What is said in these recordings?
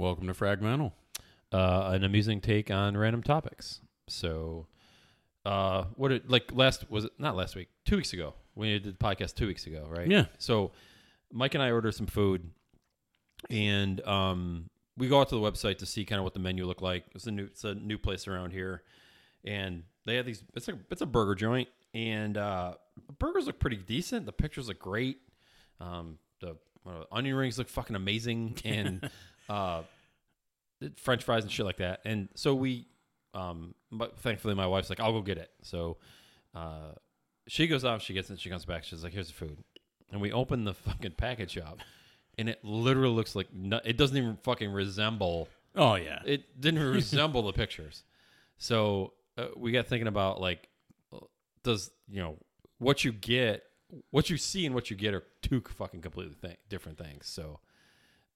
Welcome to Fragmental. uh, an amusing take on random topics. So, uh, what it like last was it not last week, two weeks ago we did the podcast two weeks ago, right? Yeah. So, Mike and I ordered some food, and um, we go out to the website to see kind of what the menu looked like. It's a new, it's a new place around here, and they have these. It's like it's a burger joint, and uh, burgers look pretty decent. The pictures look great. Um, the uh, onion rings look fucking amazing, and uh, French fries and shit like that. And so we, um, but thankfully my wife's like, I'll go get it. So, uh, she goes out, she gets it, she comes back, she's like, here's the food, and we open the fucking package up, and it literally looks like no, it doesn't even fucking resemble. Oh yeah. It didn't resemble the pictures. So uh, we got thinking about like, does you know what you get, what you see, and what you get are two fucking completely th- different things. So.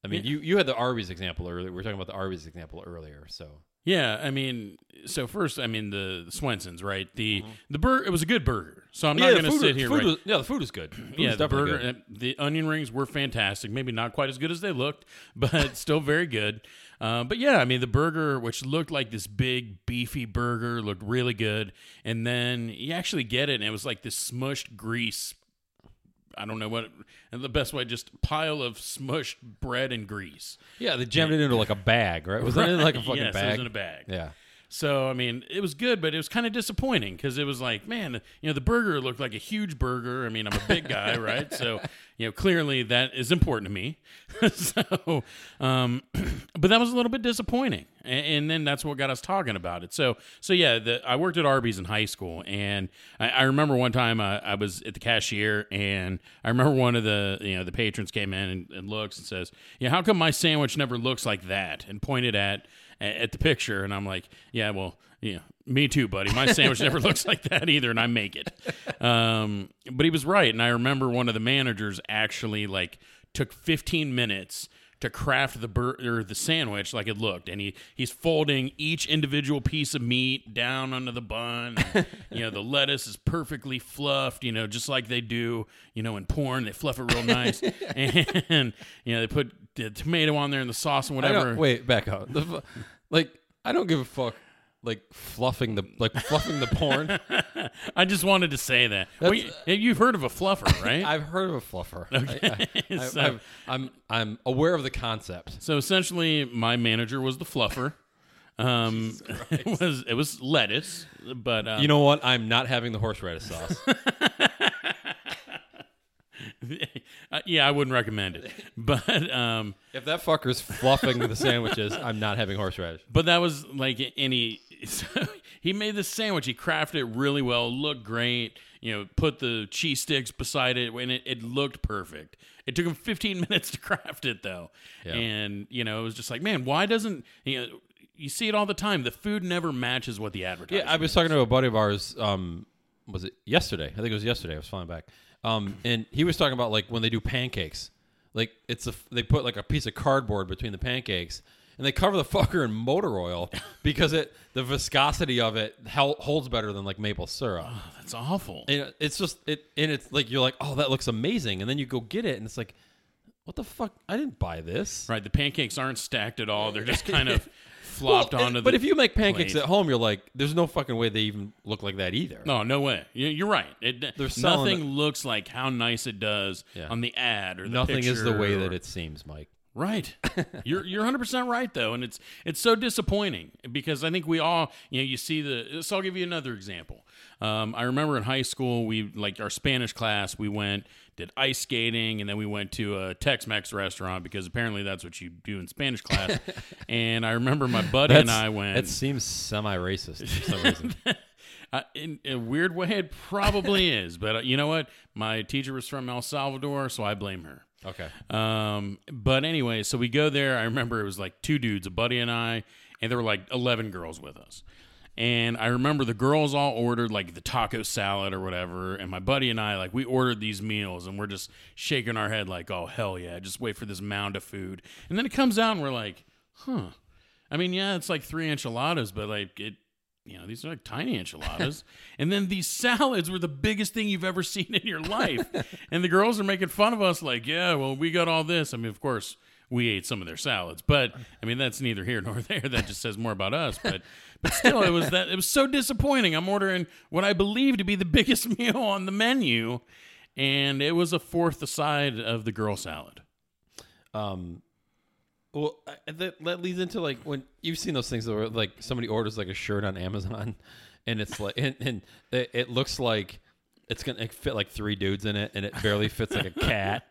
I mean, Yeah. you, you had the Arby's example earlier. We were talking about the Arby's example earlier. So Yeah, I mean, so first, I mean the Swensons, right? The the burger, it was a good burger. So I'm not Mm-hmm. going to sit here. Food right- was, yeah, the food was good. Food yeah, the burger, good. the onion rings were fantastic. Maybe not quite as good as they looked, but still very good. Uh, but yeah, I mean the burger, which looked like this big beefy burger, looked really good. And then you actually get it, and it was like this smushed grease. I don't know what, and the best way, just pile of smushed bread and grease. Yeah, they jammed it into like a bag, right? Was that in like a fucking yes, bag? it was in a bag. yeah. So I mean, it was good, but it was kind of disappointing because it was like, man, you know, the burger looked like a huge burger. I mean, I'm a big guy, right? So you know, clearly that is important to me. so, um, but that was a little bit disappointing, and, and then that's what got us talking about it. So, so yeah, the, I worked at Arby's in high school, and I, I remember one time I, I was at the cashier, and I remember one of the you know the patrons came in and, and looks and says, "Yeah, how come my sandwich never looks like that?" and pointed at at the picture, and I'm like, "Yeah, well, yeah, me too, buddy. My sandwich never looks like that either, and I make it." Um, but he was right, and I remember one of the managers actually like took 15 minutes to craft the bur- or the sandwich like it looked and he he's folding each individual piece of meat down onto the bun and, you know the lettuce is perfectly fluffed you know just like they do you know in porn they fluff it real nice and you know they put the tomato on there and the sauce and whatever wait, back up. The, fu- like, I don't give a fuck. Like fluffing the like fluffing the porn. I just wanted to say that well, you, you've heard of a fluffer right I've heard of a fluffer. I, I, So- I, I'm I'm aware of the concept. So essentially, my manager was the fluffer. Um, it was it was lettuce, but um, You know what? I'm not having the horseradish sauce. uh, yeah, I wouldn't recommend it. But um, if that fucker's fluffing the sandwiches, I'm not having horseradish. but that was like any. So he made this sandwich. He crafted it really well. Looked great. You know, put the cheese sticks beside it, and it, it looked perfect. It took him 15 minutes to craft it, though. Yeah. And you know, it was just like, man, why doesn't you know? You see it all the time. The food never matches what the advertising. Yeah, I was talking to a buddy of ours. Um, was it yesterday? I think it was yesterday. I was flying back. Um, and he was talking about like when they do pancakes, like it's a they put like a piece of cardboard between the pancakes, and they cover the fucker in motor oil because it the viscosity of it hel- holds better than like maple syrup. That's awful. And it's just it, and it's like you're like, oh, that looks amazing, and then you go get it, and it's like, what the fuck? I didn't buy this. Right, the pancakes aren't stacked at all. They're just kind of flopped Well, onto the. but if you make pancakes plate. at home, you're like, there's no fucking way they even look like that either. no, no way. You- You're right. It, selling nothing looks like how nice it does Yeah. on the ad or the Nothing is the way or- that it seems, Mike. Right. you're you're 100 percent right though, and it's it's so disappointing because I think we all you know you see the. So I'll give you another example. Um, I remember in high school we like our Spanish class we went did ice skating and then we went to a Tex-Mex restaurant because apparently that's what you do in Spanish class. and I remember my buddy and I went. That seems semi-racist for some reason. Uh, in, in a weird way, it probably is. But uh, you know what? My teacher was from El Salvador, so I blame her. Okay. Um, but anyway, so we go there. I remember it was like two dudes, a buddy and I, and there were like 11 girls with us. And I remember the girls all ordered like the taco salad or whatever. And my buddy and I, like, we ordered these meals and we're just shaking our head, like, oh, hell yeah, just wait for this mound of food. And then it comes out and we're like, huh. I mean, yeah, it's like three enchiladas, but like, it, you know, these are like tiny enchiladas. and then these salads were the biggest thing you've ever seen in your life. and the girls are making fun of us, like, yeah, well, we got all this. I mean, of course, we ate some of their salads. But I mean, that's neither here nor there. That just says more about us. But but still, it was that it was so disappointing. I'm ordering what I believe to be the biggest meal on the menu, and it was a fourth the side of the girl salad. Um, well, I- that that leads into like when you've seen those things where like somebody orders like a shirt on Amazon, and it's like and, and it, it looks like it's gonna fit like three dudes in it, and it barely fits like a cat,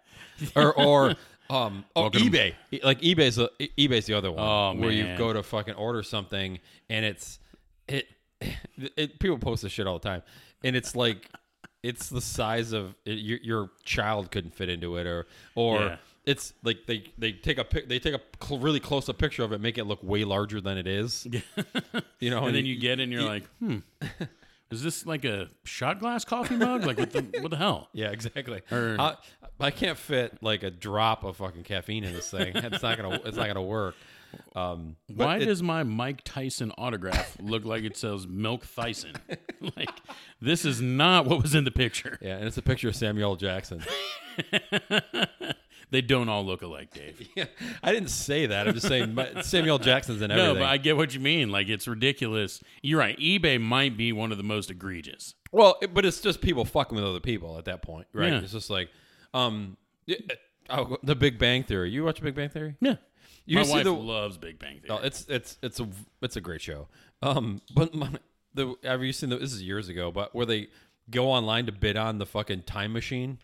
or or um oh Welcome- eBay like eBay's the, eBay's the other one Oh, where you man. go to fucking order something and it's it, it people post this shit all the time, and it's like it's the size of it, your your child couldn't fit into it, or or Yeah. It's like they they take a pic they take a cl- really close up picture of it, make it look way larger than it is. You know, and then you get it and you're like, hmm, is this like a shot glass coffee mug? Like what the what the hell? yeah, exactly. Or- I, I can't fit like a drop of fucking caffeine in this thing. It's not gonna it's not gonna work. Um, Why it- does my Mike Tyson autograph look like it says Milk Tyson? like this is not what was in the picture. yeah, and it's a picture of Samuel Jackson. They don't all look alike, Dave. Yeah, I didn't say that. I'm just saying Samuel Jackson's in everything. No, but I get what you mean. Like it's ridiculous. You're right. eBay might be one of the most egregious. Well, it- but it's just people fucking with other people at that point, right? Yeah. It's just like, um, it- oh, the Big Bang Theory. You watch Big Bang Theory? Yeah. You my wife the- loves Big Bang Theory. Oh, it's it's it's a it's a great show. Um, but my, the have you seen the? This is years ago, but where they go online to bid on the fucking time machine.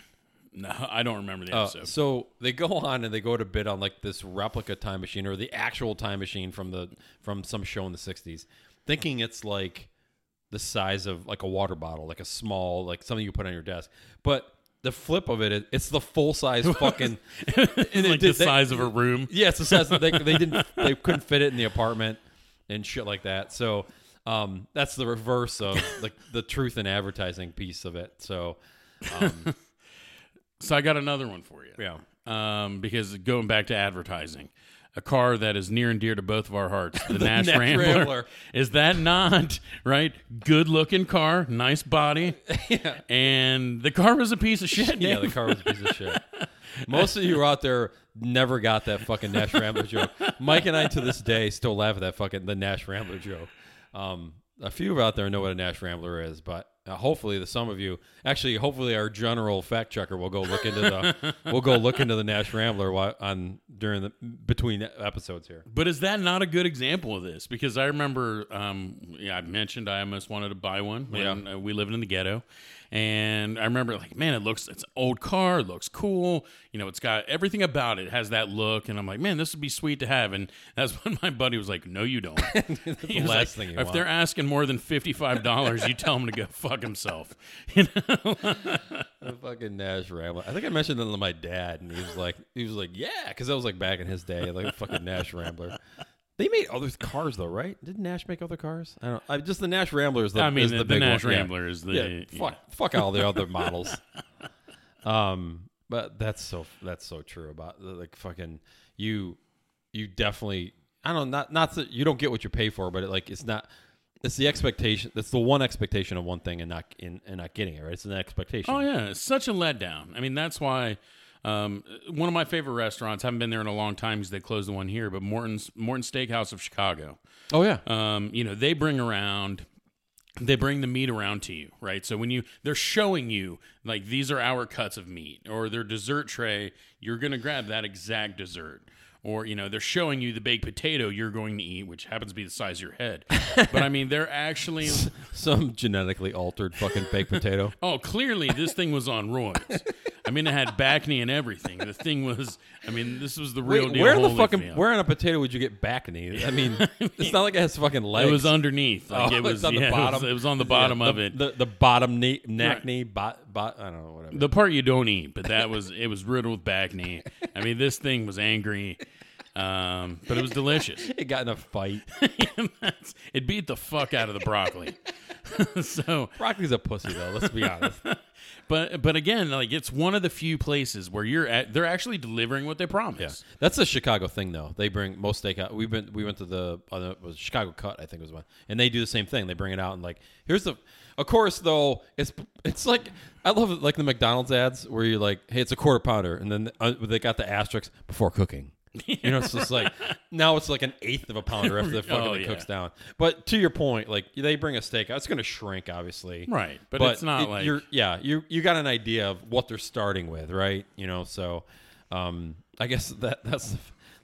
no, I don't remember the Uh, episode. so they go on and they go to bid on like this replica time machine or the actual time machine from the from some show in the '60s, thinking it's like the size of like a water bottle, like a small like something you put on your desk. But the flip of it, it's the full size fucking. and it like did- the they- size of a room. yeah, it's the size that they they didn't they couldn't fit it in the apartment and shit like that. So um, that's the reverse of like the truth in advertising piece of it. So um, So I got another one for you. yeah, Um, because going back to advertising, a car that is near and dear to both of our hearts, the, Nash, Nash Rambler. Rambler. Is that not right? Good looking car, nice body, yeah, and the car was a piece of shit. yeah. The car was a piece of shit. Most of you out there never got that fucking Nash Rambler joke. Mike and I to this day still laugh at that fucking the Nash Rambler joke. Um, a few out there know what a Nash Rambler is, but uh, hopefully the some of you actually hopefully our general fact checker will go look into the we'll go look into the Nash Rambler while, on during the between episodes here. But is that not a good example of this? Because I remember, um, yeah, I mentioned I almost wanted to buy one when uh, we lived in the ghetto, and I remember like, man, it looks it's an old car, it looks cool, you know, it's got everything about it has that look, and I'm like, man, this would be sweet to have, and that's when my buddy was like, no, you don't. The last like, thing you if want. they're asking more than fifty five dollars, you tell him to go fuck himself. You know? The fucking Nash Rambler. I think I mentioned that to my dad, and he was like, he was like, yeah, because that was like back in his day, like a fucking Nash Rambler. They made other cars though, right? Did Nash make other cars? I don't. I just the Nash Rambler is the. I mean, is the, the, the big Nash one. Yeah. Is the Yeah, yeah. fuck, fuck all the other models. Um, but that's so that's so true about like fucking you. You definitely. I don't know. Not not that you don't get what you pay for, but it, like it's not. It's the expectation. That's the one expectation of one thing and not in and not getting it right. It's an expectation. Oh yeah, it's such a letdown. I mean, that's why um, one of my favorite restaurants. Haven't been there in a long time because they closed the one here. But Morton's Morton Steakhouse of Chicago. Oh yeah. Um, you know, they bring around. They bring the meat around to you, right? So when you they're showing you like these are our cuts of meat or their dessert tray, you're gonna grab that exact dessert. Or you know they're showing you the baked potato you're going to eat, which happens to be the size of your head. but I mean they're actually Some genetically altered fucking baked potato. Oh, clearly this thing was on roids. I mean, it had back knee and everything. The thing was, I mean, this was the real Wait, deal. where the fucking where on a potato would you get back knee? I mean, it's not like it has fucking legs. It was underneath. Like Oh, it was on yeah, the it was- bottom. It was, on the Yeah, bottom the, of it. The, the bottom knee, neck Right. knee, bot, bot. I don't know, whatever. the part you don't eat, but that was it was riddled with back knee. I mean, this thing was angry, um, but it was delicious. it got in a fight. It beat the fuck out of the broccoli. so, Broccoli's a pussy though. Let's be honest. but but again, like it's one of the few places where you're at. They're actually delivering what they promise. Yeah, that's a Chicago thing though. They bring most steakhouse. We've been we went to the uh, it was Chicago Cut I think was one, and they do the same thing. They bring it out and like here's the. Of course, though, it's it's like I love it, like the McDonald's ads where you're like, hey, it's a quarter pounder, and then uh, they got the asterisk before cooking. You know, it's just like now it's like an eighth of a pounder after the fucking Oh, it yeah. cooks down. But to your point, like they bring a steak out, it's going to shrink, obviously. Right, but, it's not like you're yeah you you got an idea of what they're starting with right you know so um i guess that that's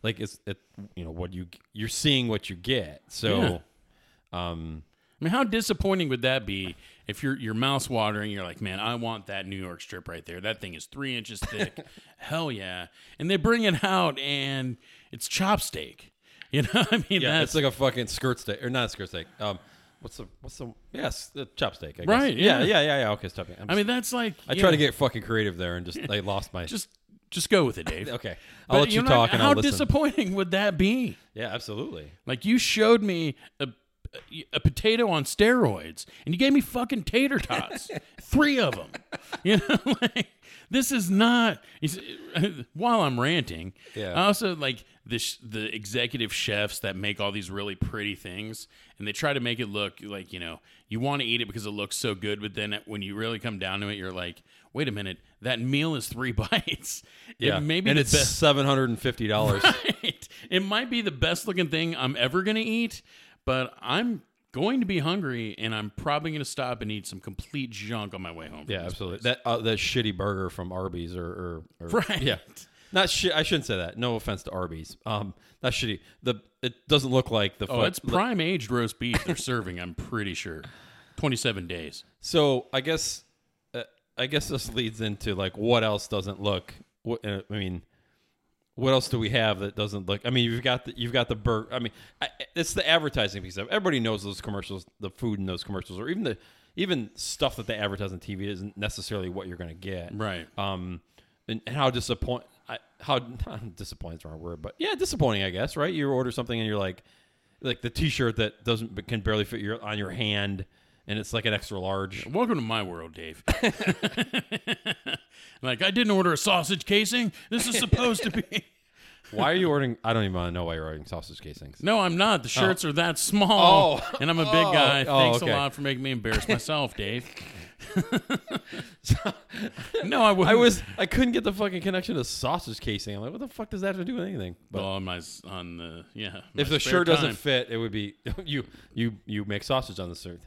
like it's it you know what you you're seeing what you get so um I mean, how disappointing would that be if your your mouth's watering? You're like, man, I want that New York strip right there. That thing is three inches thick. Hell yeah! And they bring it out, and it's chop steak. You know, I mean, yeah it's like a fucking skirt steak or not a skirt steak um what's the what's the yes the chopstick I guess. Right, yeah yeah. yeah yeah yeah okay stop it I mean, that's like I try to get fucking creative there and just I lost my just just go with it, Dave. okay I'll But let you know, talk and how I'll disappointing would that be? yeah absolutely Like you showed me a a potato on steroids, and you gave me fucking tater tots, three of them. You know, like this is not. While I'm ranting, Yeah. I also like the sh- the executive chefs that make all these really pretty things, and they try to make it look like you know you want to eat it because it looks so good, but then when you really come down to it, you're like, wait a minute, that meal is three bites. yeah it may be and it's best seven hundred and fifty dollars right. It might be the best looking thing I'm ever going to eat, but I'm going to be hungry and I'm probably going to stop and eat some complete junk on my way home. Yeah, absolutely. place. That uh, that shitty burger from Arby's or, or, or Right. yeah, not shit. I shouldn't say that. No offense to Arby's. Um, not shitty. The it doesn't look like the. Oh, it's prime aged roast beef they're serving, I'm pretty sure. 27 days. so I guess uh, I guess this leads into like what else doesn't look. What uh, I mean, what else do we have that doesn't look? I mean, you've got the you've got the burger. I mean, I, it's the advertising piece of. it. Everybody knows those commercials, the food in those commercials, or even the even stuff that they advertise on TV isn't necessarily what you're going to get. Right. um, and, and how disappoint, I, how disappointing is the wrong word, but yeah, disappointing, I guess, right? You order something and you're like, like the T-shirt that doesn't can barely fit your on your hand, and it's like an extra large. Welcome to my world, Dave. like, I didn't order a sausage casing. This is supposed to be. Why are you ordering? I don't even want to know why you're ordering sausage casings. No, I'm not. The shirts oh. are that small. Oh. And I'm a big guy. Oh, oh Thanks okay. a lot for making me embarrass myself, Dave. no, I wouldn't. I was I couldn't get the fucking connection to sausage casing. I'm like, what the fuck does that have to do with anything? But well, on my on the yeah. if the shirt doesn't fit, it would be you you you make sausage on the shirt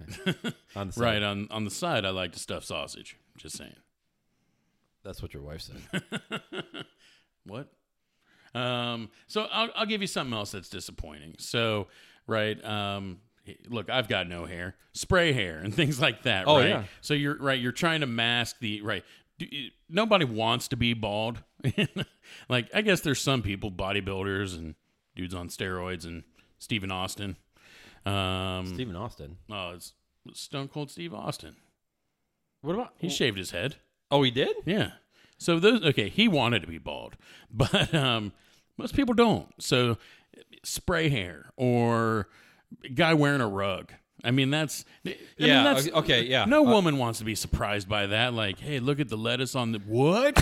on the side. right on on the side, I like to stuff sausage. Just saying. That's what your wife said. What? Um. So I'll I'll give you something else that's disappointing. So right. Um. Look, I've got no hair, spray hair, and things like that. Oh, right? yeah. So you're right. You're trying to mask the right. Nobody wants to be bald. like I guess there's some people, bodybuilders and dudes on steroids, and Stephen Austin. Um. Stephen Austin. Oh, it's Stone Cold Steve Austin. What about He shaved his head. Oh, he did. Yeah. So those okay, he wanted to be bald, but um, most people don't. So spray hair or guy wearing a rug. I mean, that's I mean, Yeah, that's- okay, yeah. No Uh, woman wants to be surprised by that. Like, hey, look at the lettuce on the what?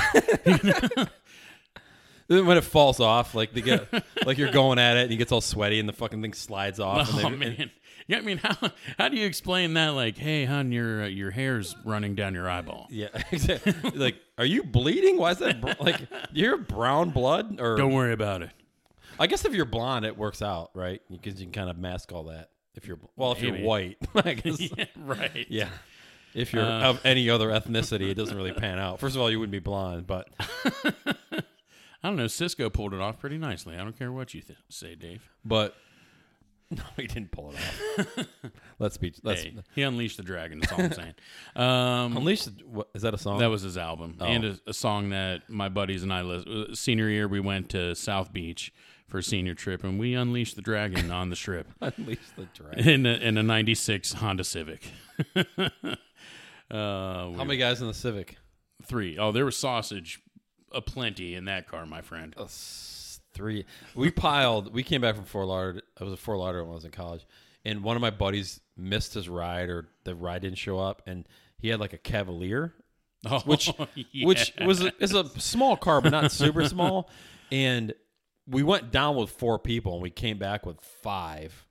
Then when it falls off, like they get, like you're going at it and he gets all sweaty and the fucking thing slides off. oh they, man. Yeah, I mean, how how do you explain that? Like, hey, hon, your uh, your hair's running down your eyeball. Yeah, exactly. like, are you bleeding? Why is that br- like you're brown blood? Or Don't worry about it. I guess if you're blonde, it works out, right? Because you can kind of mask all that. If you're well, if Maybe. you're white, I guess. yeah, right. yeah. If you're Uh, of any other ethnicity, it doesn't really pan out. First of all, you wouldn't be blonde, but I don't know. Sisqó pulled it off pretty nicely. I don't care what you th- say, Dave. but no, he didn't pull it off. let's be let's Hey, he unleashed the dragon. That's all I'm saying. Um, unleash. What, is that a song? that was his album Oh. and a, a song that my buddies and I lis- senior year we went to South Beach for a senior trip and we unleashed the dragon on the strip unleash the dragon. in a, in a '96 Honda Civic. uh, How we- many guys in the Civic? three. Oh, there was sausage aplenty in that car, my friend. Uh, s- three. We piled. We came back from Fort Lauderdale. I was at Fort Lauderdale when I was in college, and one of my buddies missed his ride, or the ride didn't show up, and he had like a Cavalier, Oh, which yeah. which was a, is a small car, but not super small. And we went down with four people, and we came back with five,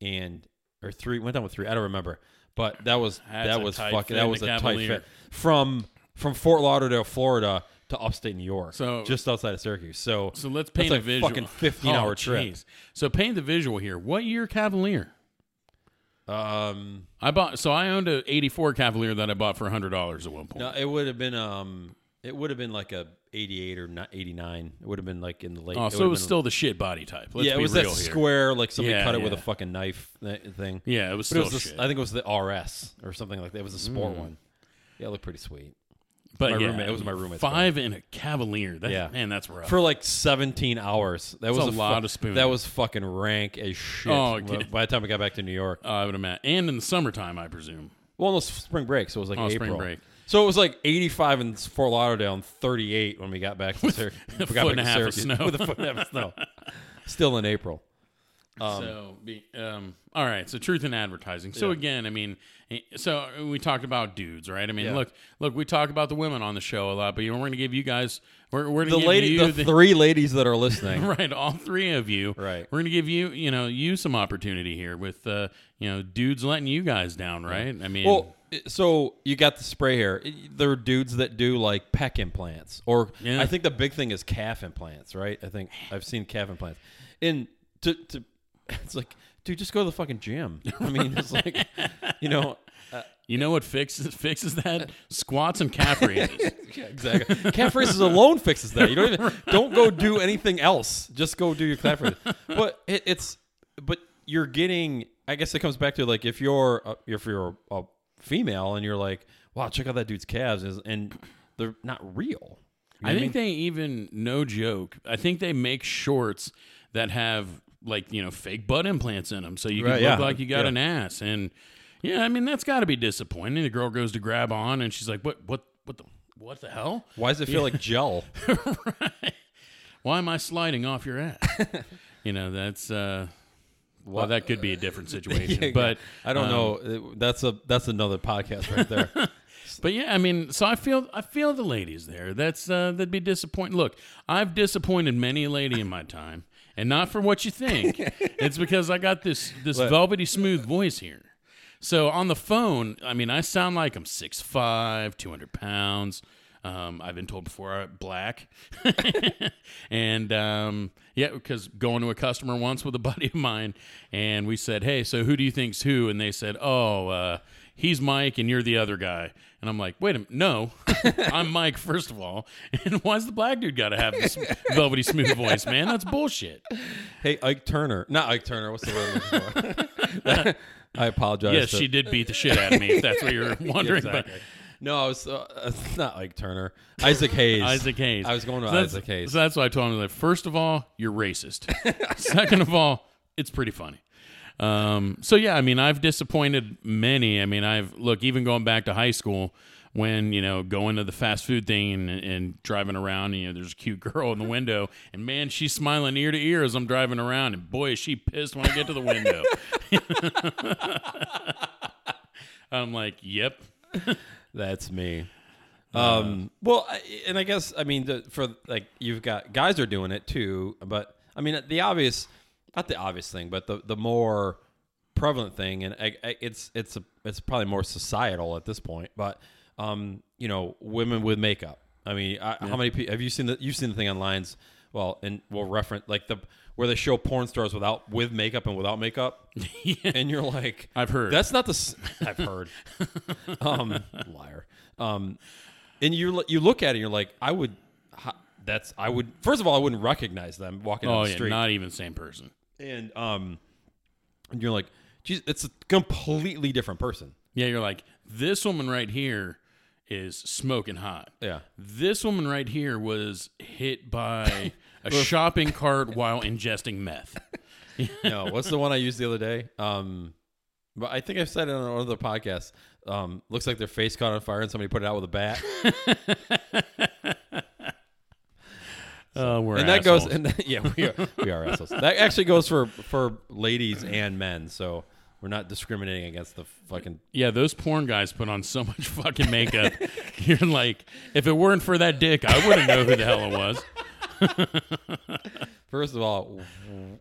and or three. Went down with three. I don't remember, but that was That's that a was tight fucking fit that in was the a tight Cavalier. fit from from Fort Lauderdale, Florida, to upstate New York, So- just outside of Syracuse. So, So let's paint a visual. fucking fifteen hour Oh, trip. jeez. So paint the visual here. What year Cavalier? Um, I bought. So I owned a '84 Cavalier that I bought for hundred dollars at one point. no, it would have been um, it would have been like a eighty eight or not eighty nine. It would have been like in the late. oh, it so it was still the shit body type. Let's yeah, it was that here. square like somebody Yeah, cut it with a fucking knife thing. Yeah, it was But it still was the. I think it was the RS or something like that. It was a sport Mm. one. Yeah, it looked pretty sweet. but my yeah, roommate- it was my roommate. Five in a Cavalier. That, Yeah. man, that's rough. For like 17 hours. That That's was a fu- lot of spooning. That was fucking rank as shit. Oh, okay. by the time we got back to New York. Uh, I would imagine, and in the summertime, I presume. Well, no, spring break, so it was like Oh, April. spring break. So it was like 85 in Fort Lauderdale and 38 when we got back to Syracuse. a foot and a half of snow. With a foot and a half of snow. Still in April. so, be, um, all right. So, truth in advertising. So, again, I mean, eh, so we talked about dudes, right? I mean, Yeah. look, look, we talk about the women on the show a lot, but you know, we're going to give you guys, we're, we're The going to give lady, you the three ladies that are listening. right, all three of you. Right. We're going to give you, you know, you some opportunity here with, uh, you know, dudes letting you guys down, right? I mean, Well, so you got the spray hair. There are dudes that do like pec implants, or Yeah. I think the big thing is calf implants, right? I think I've seen calf implants. And to to, it's like, dude, just go to the fucking gym. I mean, it's like, you know, you know what fixes fixes that? Squats and calf raises. yeah, exactly. calf raises alone fixes that. You don't even don't go do anything else. Just go do your calf raises. But it, it's but you're getting. I guess it comes back to like if you're uh, if you're a, a female and you're like, wow, check out that dude's calves, is- and they're not real. You know I think they even, no joke, I think they make shorts that have like you know fake butt implants in them, so you can Right, look yeah. like you got Yeah. an ass. And yeah, I mean that's got to be disappointing. The girl goes to grab on, and she's like, "What? What? What the? What the hell? Why does it feel like gel? Why am I sliding off your ass?" you know, that's uh, well, that could be a different situation, Yeah, but I don't um, know. That's a that's another podcast right there. But yeah, I mean, so I feel I feel the ladies there. That's uh, that'd be disappointing. Look, I've disappointed many a lady in my time, and not for what you think. it's because I got this this What? velvety smooth voice here. So on the phone, I mean, I sound like I'm 6'5", 200 pounds. Um, I've been told before, I'm black, and um, yeah, because going to a customer once with a buddy of mine, and we said, "Hey, so who do you think's who?" And they said, "Oh, uh, he's Mike, and you're the other guy." And I'm like, "Wait a minute, no, I'm Mike first of all, and why's the black dude got to have this velvety smooth voice, man? That's bullshit." hey, Ike Turner, not Ike Turner. What's the word? I'm looking for? I apologize. Yes, to- she did beat the shit out of me. If that's what you're wondering, Exactly. No, I was uh, it's not Ike Turner. Isaac Hayes. Isaac Hayes. I was going to So that's- Isaac Hayes. So that's why I told him. Like, first of all, you're racist. Second of all, it's pretty funny. Um, so yeah, I mean, I've disappointed many. I mean, I've look even going back to high school when you know going to the fast food thing and, and driving around. And, you know, there's a cute girl in the window, and man, she's smiling ear to ear as I'm driving around, and boy, is she pissed when I get to the window. I'm like, yep. That's me. Um, well, I- and I guess I mean the, for like you've got guys are doing it too, but I mean the obvious, not the obvious thing, but the the more prevalent thing, and I, I, it's it's a, it's probably more societal at this point. But um, you know, women with makeup. I mean, I, how many people have you seen the you've seen the thing on lines? Well, and we'll reference like the where they show porn stars without with makeup and without makeup, and you're like, I've heard. that's not the. s- I've heard. um, liar. Um, and you you look at it, and you're like, I would. That's I would. First of all, I wouldn't recognize them walking oh down the yeah, street, not even same person. and um, and you're like, geez, it's a completely different person. Yeah, you're like, this woman right here is smoking hot. Yeah. This woman right here was hit by a shopping cart while ingesting meth. No, what's the one I used the other day? Um, but I think I've said it on another podcast. Um, looks like their face caught on fire and somebody put it out with a bat. Oh, we're and that goes and that, yeah we are we are assholes. That actually goes for for ladies and men. So we're not discriminating against the fucking. yeah, those porn guys put on so much fucking makeup. you're like, if it weren't for that dick, I wouldn't know who the hell it was. First of all,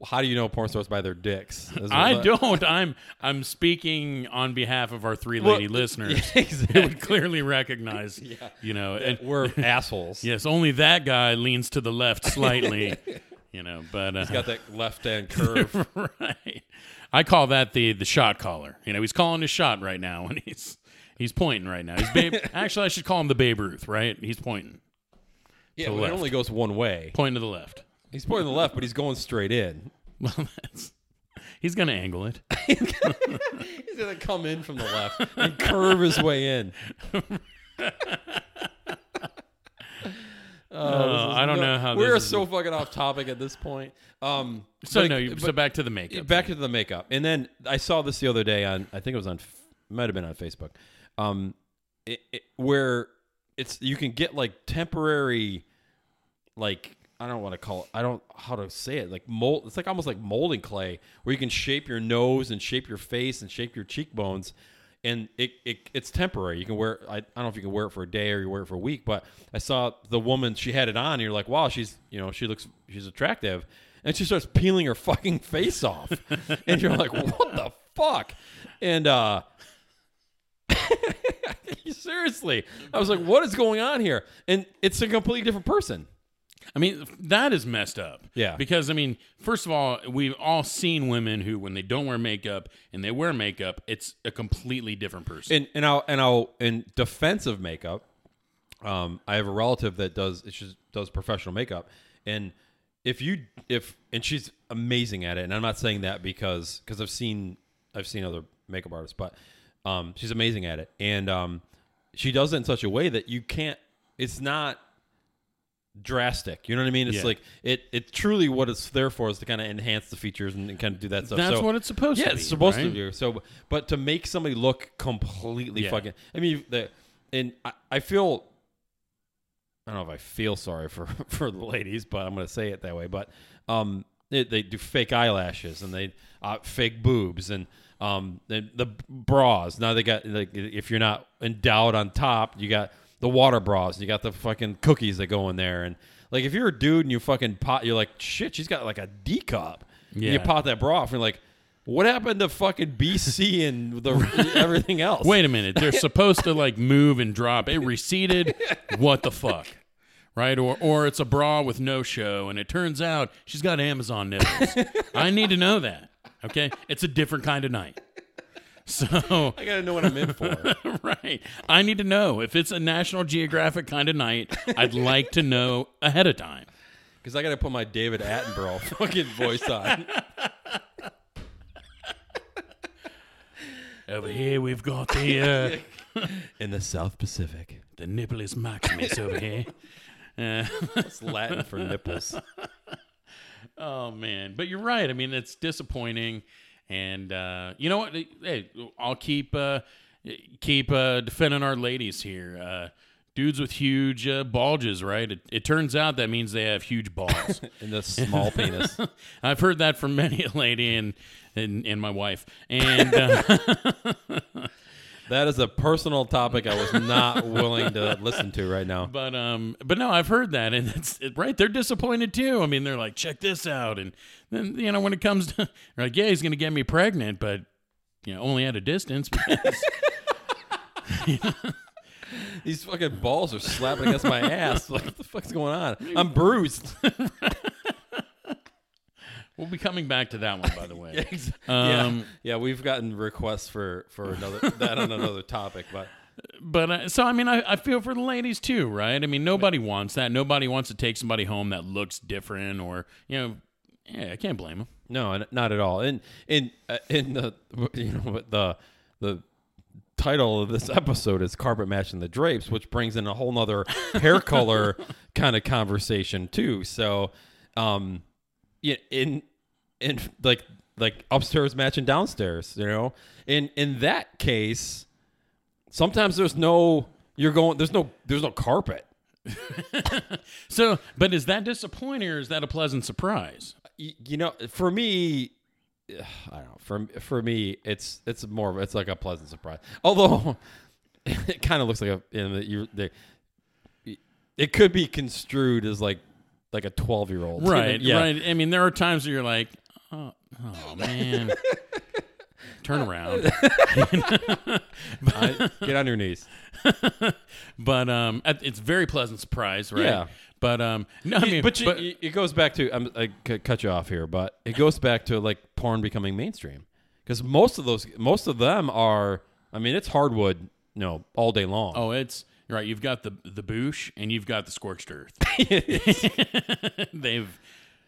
how do you know porn stars by their dicks? I don't. I'm I'm speaking on behalf of our three Well, lady listeners yeah, who would clearly recognize, you know, and We're assholes. yes, only that guy leans to the left slightly, you know, but uh, He's got that left hand curve. right. I call that the the shot caller. You know, he's calling his shot right now, and he's he's pointing right now. He's Babe, actually, I should call him the Babe Ruth, right? He's pointing, yeah, To but left. it only goes one way. pointing to the left. He's pointing to the left, but he's going straight in. Well, that's he's gonna angle it. He's gonna come in from the left and curve his way in. Oh, I don't no- know how we're is- so fucking off topic at this point. Um, So but- no, you- so but back to the makeup. back to the makeup, and then I saw this the other day on I think it was on might have been on Facebook, um, it, it, where it's you can get like temporary, like I don't want to call it I don't how to say it like mold. It's like almost like molding clay where you can shape your nose and shape your face and shape your cheekbones. And it, it it's temporary. You can wear. I, I don't know if you can wear it for a day or you wear it for a week. But I saw the woman. She had it on. And you're like, wow, she's you know she looks she's attractive, and she starts peeling her fucking face off, and you're like, what the fuck? And uh, seriously, I was like, what is going on here? And it's a completely different person. I mean, that is messed up. Yeah. Because I mean, first of all, we've all seen women who, when they don't wear makeup and they wear makeup, it's a completely different person. And and I'll and I'll in defense of makeup, um, I have a relative that does it just does professional makeup, and if you if and she's amazing at it, and I'm not saying that because because I've seen I've seen other makeup artists, but um, she's amazing at it, and um, she does it in such a way that you can't. It's not drastic. You know what I mean? It's Yeah. like it. It truly what it's there for is to kind of enhance the features and, and kind of do that stuff. That's So- what it's supposed yeah, to be. Yeah, it's supposed to right? do. So, but to make somebody look completely Yeah. fucking, I mean, the and I, I feel, I don't know if I feel sorry for for the ladies, but I'm gonna say it that way. But um, they, they do fake eyelashes and they uh, fake boobs and um the, the bras. Now they got like if you're not endowed on top, you got the water bras. You got the fucking cookies that go in there and. Like if you're a dude and you fucking pot, you're like, shit, she's got like a D cup. And You Yeah. pop that bra off, and you're like, what happened to fucking BC and the everything else? Wait a minute. They're supposed to like move and drop. It receded. what the fuck? Right? Or or it's a bra with no show and it turns out she's got Amazon nipples. I need to know that. Okay? It's a different kind of night. So I gotta know what I'm in for. right. I need to know if it's a National Geographic kind of night. I'd like to know ahead of time. Because I gotta put my David Attenborough fucking voice on. Over here we've got the uh, In the South Pacific. the Nippolis Maximus over here. Uh, It's Latin for nipples. Oh man, but you're right. I mean, it's disappointing, and uh, you know what? Hey, I'll keep uh, keep uh, defending our ladies here. Uh, dudes with huge uh, bulges, right? It, it turns out that means they have huge balls. In the small penis. I've heard that from many a lady and and, and my wife. And uh, That is a personal topic I was not willing to listen to right now. but um but no, I've heard that and it's it, right. They're disappointed too. I mean, they're like, check this out, and then you know when it comes to like, yeah, he's gonna get me pregnant, but you know only at a distance. because- These fucking balls are slapping against my ass. Like, what the fuck's going on? I'm bruised. We'll be coming back to that one, by the way. yeah, Um, yeah. We've gotten requests for for another that on another topic, but But uh, so I mean, I, I feel for the ladies too, right? I mean, nobody wants that. Nobody wants to take somebody home that looks different, or you know, yeah, I can't blame them. No, not at all. And in uh, in the you know the the title of this episode is carpet matching the drapes, which brings in a whole nother hair color kind of conversation too. So, um, yeah, in in like like upstairs matching downstairs, you know. In in that case, sometimes there's no you're going there's no there's no carpet. So, but is that disappointing or is that a pleasant surprise? y- you know, for me, I don't know. For for me, it's it's more it's like a pleasant surprise. Although it kind of looks like a you know, you the it could be construed as like like a twelve year old. Right, yeah. right. I mean, there are times where you're like, oh, oh man, turn around. I- get on your knees. But um, it- it's very pleasant surprise, right? Yeah. But um, no, I mean, but, you, it goes back to I'm, I cut you off here, but it goes back to like porn becoming mainstream because most of those, most of them are. I mean, it's hardwood, you know, all day long. oh, it's right. You've got the the boosh and you've got the scorched earth. They've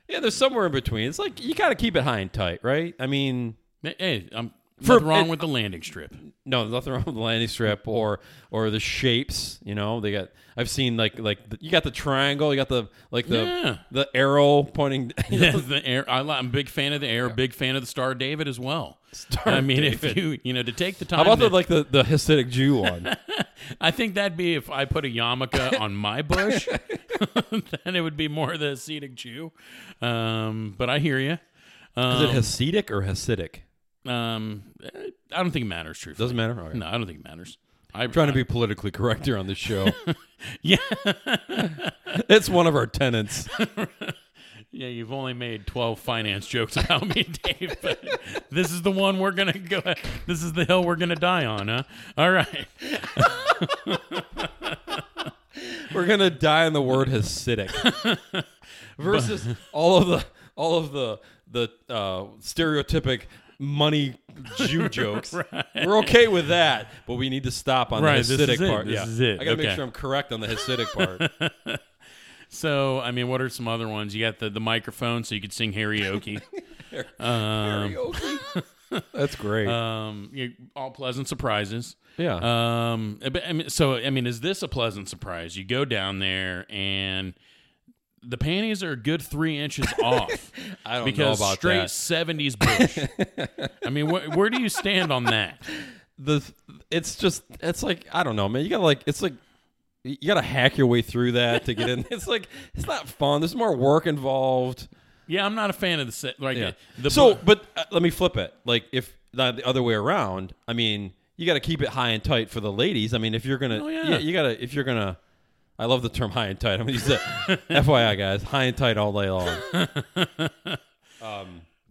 Yeah, there's somewhere in between. It's like you got to keep it high and tight, right? I mean, hey, I'm For- nothing wrong it- with the landing strip. no, there's nothing wrong with the landing strip or or the shapes. You know, they got. I've seen like like the, you got the triangle, you got the like the Yeah. the arrow pointing. you know, Yeah, the air. I, I'm a big fan of the air. Big fan of the Star David as well. Star I mean, David. if you you know to take the time, How about to- the like the the Hasidic Jew one? I think that'd be if I put a yarmulke on my bush, then it would be more the Hasidic Jew. Um, but I hear you. Is Um, it Hasidic or Hasidic? um, I don't think it matters. Truthfully, Doesn't matter. Okay. no, I don't think it matters. I'm trying to be politically correct here on this show. yeah, it's one of our tenants. Yeah. You've only made twelve finance jokes about me, Dave. But this is the one we're gonna go. This is the hill we're gonna die on, huh? All right. We're gonna die on the word Hasidic versus all of the all of the the uh, stereotypic money Jew jokes. We're okay with that, but we need to stop on Right, the Hasidic is it. part. This yeah, is it. I gotta make sure I'm correct on the Hasidic part. So, I mean, what are some other ones? You got the, the microphone, so you could sing karaoke. um, Karaoke. That's great. um, you, all pleasant surprises. yeah. Um, but, I mean, so I mean, is this a pleasant surprise? You go down there and the panties are a good three inches off I don't because know about straight that. seventies bush. I mean, wh- where do you stand on that? the it's just it's like I don't know, man. You gotta like it's like you gotta hack your way through that to get in. It's like it's not fun. There's more work involved. Yeah, I'm not a fan of the set. Like Yeah. the so, bu- but uh, let me flip it. Like if not the other way around. I mean, you got to keep it high and tight for the ladies. I mean, if you're gonna, Oh, yeah. you gotta if you're gonna. I love the term high and tight. I'm gonna use it. FYI, guys, high and tight all day long.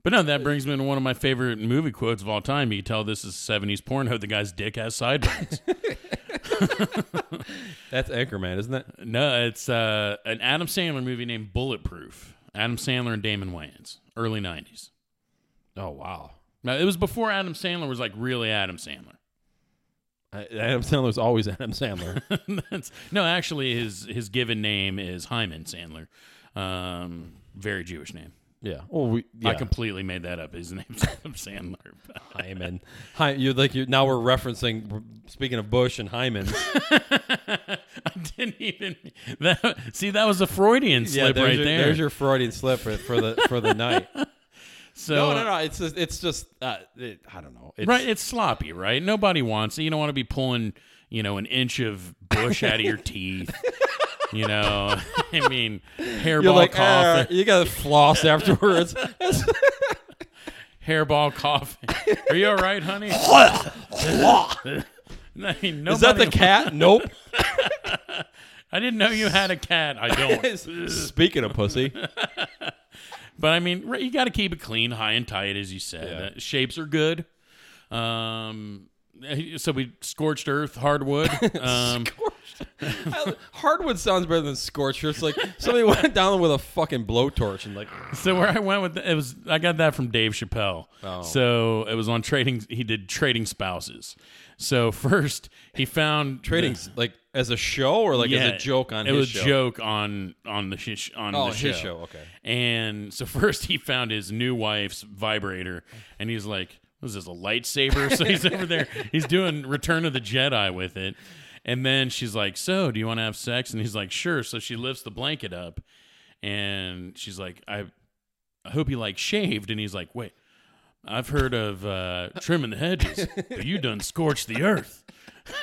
But no, that brings me to one of my favorite movie quotes of all time. You tell this is 70s porn. porno. The guy's dick has sideburns. That's Anchorman, isn't it? no, it's uh, an Adam Sandler movie named Bulletproof. Adam Sandler and Damon Wayans, early 90s. Oh wow. Now, it was before Adam Sandler was like really Adam Sandler. I- Adam Sandler's always Adam Sandler. That's, no, actually, his his given name is Hyman Sandler. Um, very Jewish name. Yeah. Well, we, yeah. I completely made that up. His name's Adam Sandler. Hyman. Hi, you like you now we're referencing. Speaking of Bush and Hyman, I didn't even that. See, that was a Freudian slip there's right your, there. There's your Freudian slip for, for the for the night. so no, no, no. It's just, it's just uh, it, I don't know. It's, right, it's sloppy, right? Nobody wants it. You don't want to be pulling, you know, an inch of bush out of your teeth. You know, I mean, hairball You're like, "Ah," you got to floss afterwards. hairball coughing. Are you all right, honey? I mean, Is that the cat? Nope. I didn't know you had a cat. I don't. Speaking of pussy, But I mean, you got to keep it clean, high and tight, as you said. Yeah. Uh, shapes are good. Um, so we scorched earth, hardwood. Um, hardwood sounds better than scorched. It's like somebody went down with a fucking blowtorch and like, so where I went with the, it was, I got that from Dave Chappelle. Oh. So it was on trading. He did trading spouses. So first he found trading like as a show or like as a joke on it his was show. a joke on on the sh- on Oh, the his show. Okay. And so first he found his new wife's vibrator, and he's like, "Was this a lightsaber?" so he's over there, he's doing Return of the Jedi with it. And then she's like, "So, do you want to have sex?" And he's like, "Sure." So she lifts the blanket up, and she's like, "I, I hope you like shaved." And he's like, "Wait." I've heard of uh, trimming the hedges, but you done scorched the earth.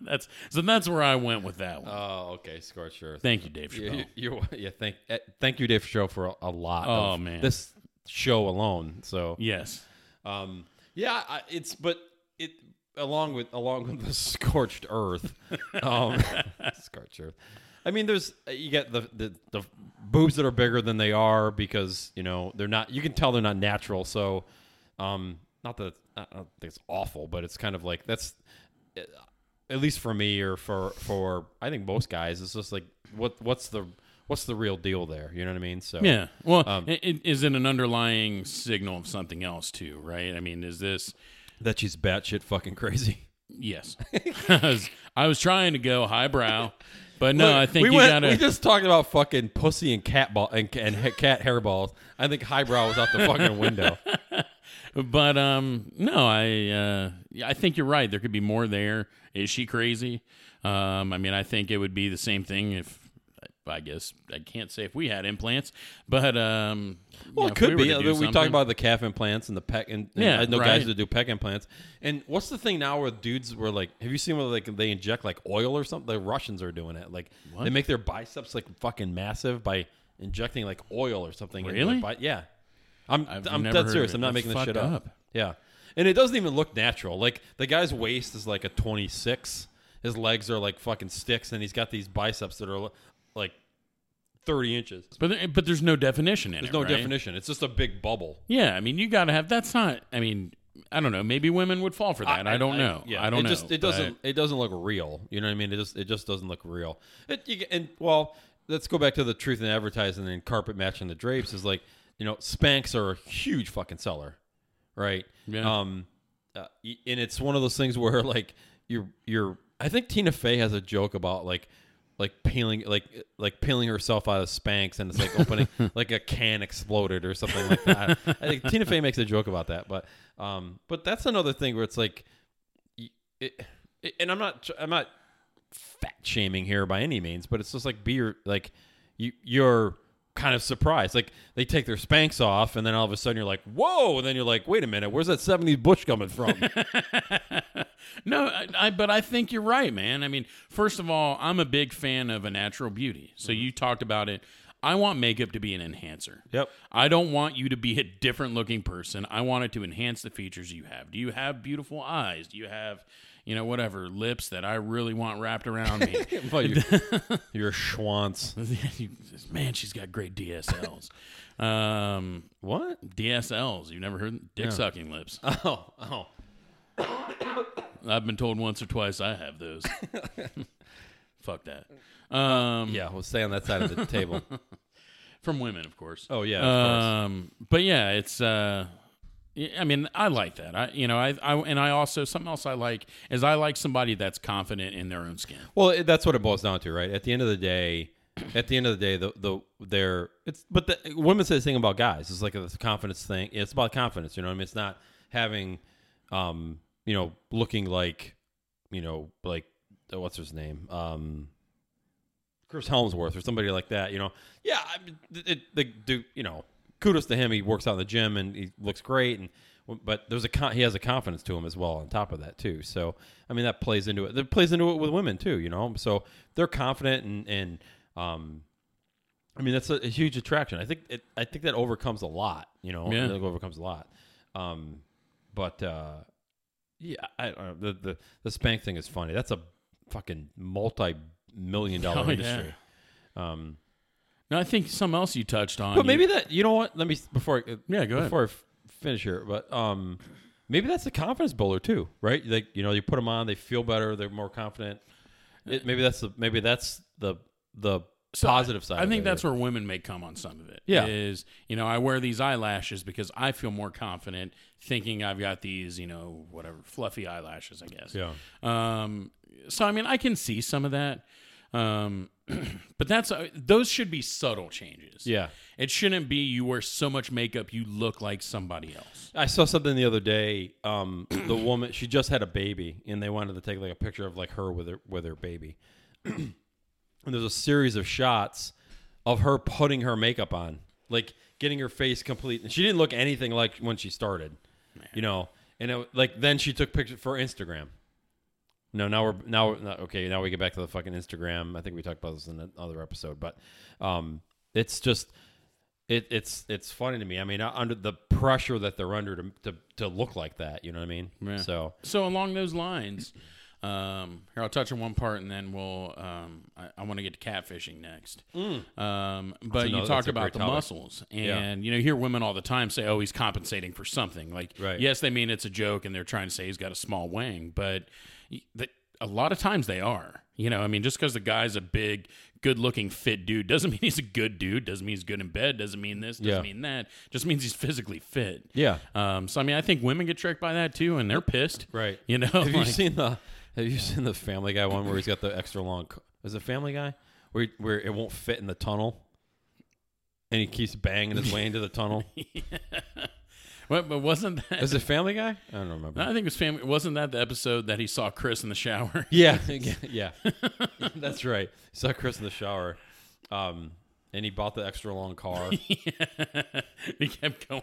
that's so. That's where I went with that one. Oh, okay. Scorched earth. Thank you, Dave Chappelle. you, you- yeah, thank, eh, thank you, Dave Show, for a, a lot. Oh, of man. this show alone. So, Yes. um, yeah, I, it's but along with along with the scorched earth, um, scorched earth. I mean, there's you get the, the the boobs that are bigger than they are because you know they're not. You can tell they're not natural. So, um, not that I don't think it's awful, but it's kind of like that's at least for me or for for I think most guys. It's just like what what's the what's the real deal there? You know what I mean? So Yeah. Well, Um, i- i- is it an underlying signal of something else too? Right. I mean, is this? That she's batshit fucking crazy. Yes. I was- I was trying to go highbrow, but no, Look, I think we you went, gotta. We just talked about fucking pussy and cat ball and, and ha- cat hairballs. I think highbrow was out the fucking window. But um, no, I uh, I think you're right. There could be more there. Is she crazy? Um, I mean, I think it would be the same thing if. I guess I can't say if we had implants, but um, you Well, know, it could we, be. I mean, we talked about the calf implants and the pec, and, and Yeah, I know guys that do pec implants. And what's the thing now where dudes were like, have you seen where like they inject like oil or something? The Russians are doing it. Like they make their biceps like fucking massive by injecting like oil or something. Really? bi- yeah. I'm I've I'm dead serious. I'm not That's making this shit up. up. Yeah. And it doesn't even look natural. Like the guy's waist is like a 26. His legs are like fucking sticks, and he's got these biceps that are 30 inches. but there, but there's no definition in it. There's it. no right? definition. It's just a big bubble. Yeah, I mean, you got to have. That's not. I mean, I don't know. Maybe women would fall for that. I, don't know. yeah, I don't it know. Just, it doesn't. It doesn't look real. You know what I mean? It just. It just doesn't look real. It, you, and well, let's go back to the truth in advertising and carpet matching the drapes. Is like you know, Spanx are a huge fucking seller, right? Yeah. Um, uh, and it's one of those things where like you're you're. I think Tina Fey has a joke about like. Like peeling, like like peeling herself out of Spanx, and it's like opening, like a can exploded or something like that. I think Tina Fey makes a joke about that, but um, but that's another thing where it's like, it, it, and I'm not I'm not fat shaming here by any means, but it's just like be your like you you're kind of surprised. Like they take their Spanx off, and then all of a sudden you're like, whoa! And then you're like, wait a minute, where's that '70s bush coming from? No, I, I. But I think you're right, man. I mean, first of all, I'm a big fan of a natural beauty. So mm-hmm. you talked about it. I want makeup to be an enhancer. Yep. I don't want you to be a different looking person. I want it to enhance the features you have. Do you have beautiful eyes? Do you have, you know, whatever lips that I really want wrapped around me? Well, you, you're a schwanz. Man, she's got great DSLs. um, What? DSLs. You've never heard dick sucking lips? Oh, oh. I've been told once or twice I have those. Fuck that. Um, Yeah, we'll stay on that side of the table. from women, of course. Oh yeah, of course. Um, but yeah, it's. Uh, I mean, I like that. I, you know, I, I, and I also something else I like is I like somebody that's confident in their own skin. Well, that's what it boils down to, right? At the end of the day, at the end of the day, the the they're it's but the women say the thing about guys. It's like a confidence thing. It's about confidence. You know I mean? It's not having, um, you know, looking like, you know, like uh, what's his name, um, Chris Hemsworth or somebody like that. You know, yeah, it, it, the do you know, kudos to him. He works out in the gym and he looks great and. But there's a con- he has a confidence to him as well on top of that too. So I mean that plays into it. That plays into it with women too. You know, so they're confident and and um, I mean that's a, a huge attraction. I think it, I think that overcomes a lot. You know, Yeah. It overcomes a lot. Um, but uh, yeah, I don't know. The the the spank thing is funny. That's a fucking multi million dollar Oh, yeah. industry. Um, Now, I think something else you touched on. but you- maybe that you know what? Let me before I, Yeah, go ahead. before I f- finish here. But um, maybe that's a confidence builder too, right? Like you know, you put them on, they feel better, they're more confident. It, maybe that's the maybe that's the the So positive side. I of think that's where women may come on some of it. Yeah. Is, you know, I wear these eyelashes because I feel more confident thinking I've got these, you know, whatever, fluffy eyelashes, I guess. yeah. Um, so, I mean, I can see some of that. Um, but that's, uh, those should be subtle changes. Yeah. It shouldn't be you wear so much makeup you look like somebody else. I saw something the other day. Um, the woman she just had a baby, and they wanted to take like a picture of like her with her with her baby. and there's a series of shots of her putting her makeup on, like getting her face complete. And she didn't look anything like when she started, you know. And it, like then she took pictures for Instagram. No, now we're now okay. Now we get back to the fucking Instagram. I think we talked about this in another episode, but um, it's just it, it's it's funny to me. I mean, uh, under the pressure that they're under to, to to look like that, you know what I mean? Yeah. So So along those lines, Um, here, I'll touch on one part, and then we'll. Um, I, I want to get to catfishing next. Um, but you another- talked that's about the topic. muscles, and Yeah. you know, you hear women all the time say, "Oh, he's compensating for something." Like, Right. yes, they mean it's a joke, and they're trying to say he's got a small wang, but the, a lot of times they are. You know, I mean, just because the guy's a big, good-looking, fit dude doesn't mean he's a good dude. Doesn't mean he's good in bed. Doesn't mean this. Doesn't Yeah. mean that. Just means he's physically fit. Yeah. Um, so I mean, I think women get tricked by that too, and they're pissed. Right. You know. Have you seen the Have you seen the Family Guy one where he's got the extra long? co- Is it Family Guy where he, where it won't fit in the tunnel, and he keeps banging his way into the tunnel? What, but wasn't that? Is it Family Guy? I don't remember. I think it was family. Wasn't that the episode that he saw Chris in the shower? Yeah, yeah, that's right. Saw Chris in the shower, um, and he bought the extra long car he kept going.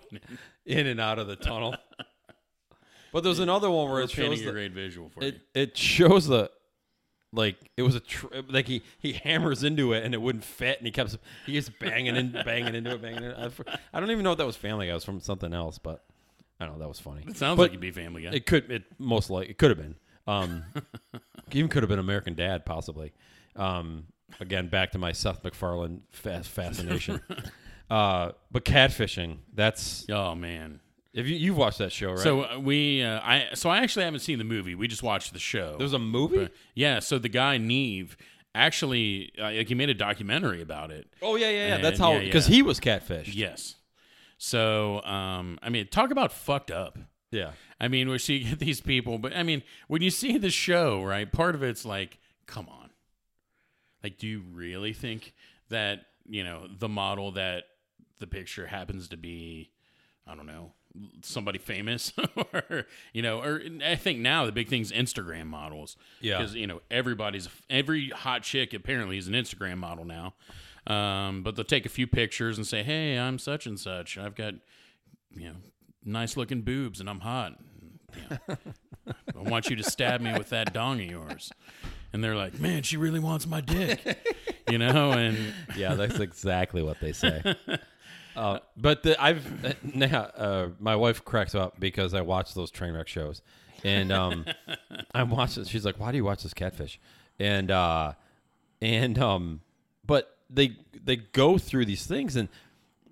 In. in and out of the tunnel. But there's another one where We're it shows painting a the, great visual for it you. it shows the like it was a tr- like he he hammers into it and it wouldn't fit and he kept he keeps banging and banging into it banging. Into it. I, don't even know if that was Family Guy. It was from something else, but I don't know that was funny. It sounds but like you'd be Family Guy. It could it most like it could have been. Um, even could have been American Dad possibly. Um, again, back to my Seth MacFarlane fa- fascination. uh, but catfishing. That's oh man. If you you've watched that show, right? So uh, we, uh, I, so I actually haven't seen the movie. We just watched the show. there's a movie. yeah. So the guy Nev actually, uh, like, he made a documentary about it. oh yeah, yeah, yeah. That's how yeah, because yeah. he was catfished. Yes. So, um, I mean, talk about fucked up. Yeah. I mean, where you get these people, but I mean, when you see the show, right? Part of it's like, come on, like, do you really think that you know the model that the picture happens to be, I don't know, somebody famous, or you know, or I think now the big thing's Instagram models, Yeah. because you know everybody's every hot chick apparently is an Instagram model now. Um, but they'll take a few pictures and say, "Hey, I'm such and such. I've got, you know, nice looking boobs, and I'm hot. You know, I want you to stab me with that dong of yours." And they're like, "Man, she really wants my dick," you know. And Yeah, that's exactly what they say. Uh, but the, I've uh, now uh, my wife cracks up because I watch those train wreck shows, and um, I'm watching. She's like, "Why do you watch this catfish?" And uh, and um, but they they go through these things and.